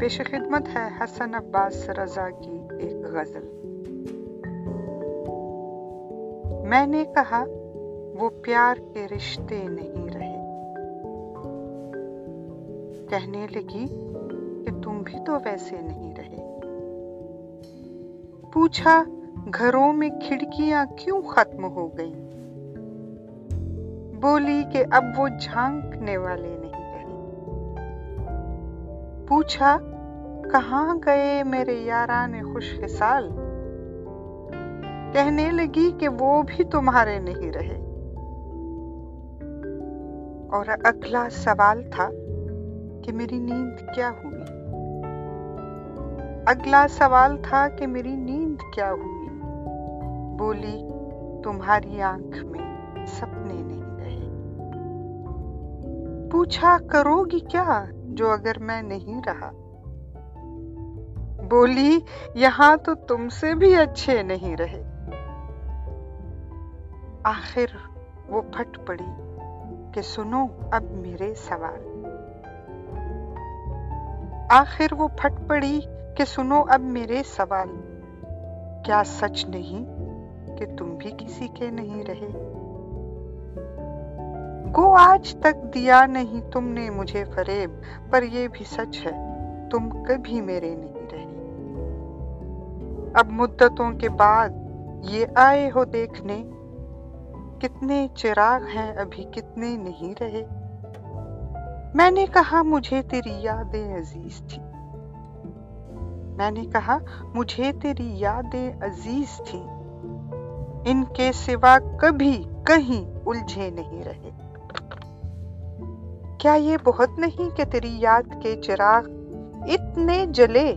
پیش خدمت ہے حسن عباس رضا کی ایک غزل۔ میں نے کہا، وہ پیار کے رشتے نہیں رہے۔ کہنے لگی کہ تم بھی تو ویسے نہیں رہے۔ پوچھا، گھروں میں کھڑکیاں کیوں ختم ہو گئی بولی کہ اب وہ جھانکنے والے نہیں۔ پوچھا، کہاں گئے میرے یاران خوش خسال کہنے لگی کہ وہ بھی تمہارے نہیں رہے۔ اور اگلا سوال تھا کہ میری نیند کیا ہوئی؟ اگلا سوال تھا کہ میری نیند کیا ہوئی؟ بولی، تمہاری آنکھ میں سپنے نہیں رہے۔ پوچھا، کرو گی کیا؟ جو اگر میں نہیں رہا۔ بولی، یہاں تو تم سے بھی اچھے نہیں رہے۔ آخر وہ پھٹ پڑی کہ سنو، اب میرے سوال۔ آخر وہ پھٹ پڑی کہ سنو، اب میرے سوال۔ کیا سچ نہیں کہ تم بھی کسی کے نہیں رہے؟ گو آج تک دیا نہیں، تم نے مجھے فریب، پر یہ بھی سچ ہے، تم کبھی میرے نہیں رہے۔ اب مدتوں کے بعد یہ آئے ہو دیکھنے، کتنے چراغ ہیں ابھی کتنے نہیں رہے۔ میں نے کہا، مجھے تیری یادیں عزیز تھی۔ میں نے کہا، مجھے تیری یادیں عزیز تھی ان کے سوا کبھی کہیں الجھے نہیں رہے۔ کیا یہ بہت نہیں کہ تیری یاد کے چراغ اتنے جلے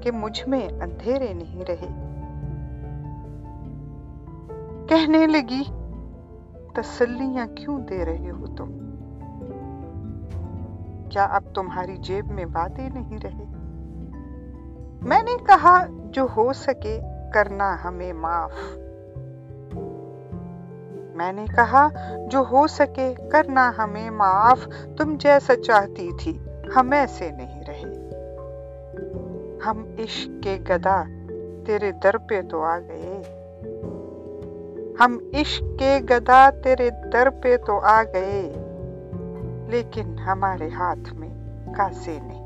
کہ مجھ میں اندھیرے نہیں رہے؟ کہنے لگی، تسلیاں کیوں دے رہے ہو تم؟ کیا اب تمہاری جیب میں وعدے نہیں رہے؟ میں نے کہا، جو ہو سکے کرنا ہمیں معاف۔ میں نے کہا، جو ہو سکے کرنا ہمیں معاف، تم جیسا چاہتی تھی، ہم ایسے نہیں رہے۔ ہم عشق کے گدا تیرے در پہ تو آ گئے۔ ہم عشق کے گدا تیرے در پہ تو آ گئے، لیکن ہمارے ہاتھ میں کاسے نہیں۔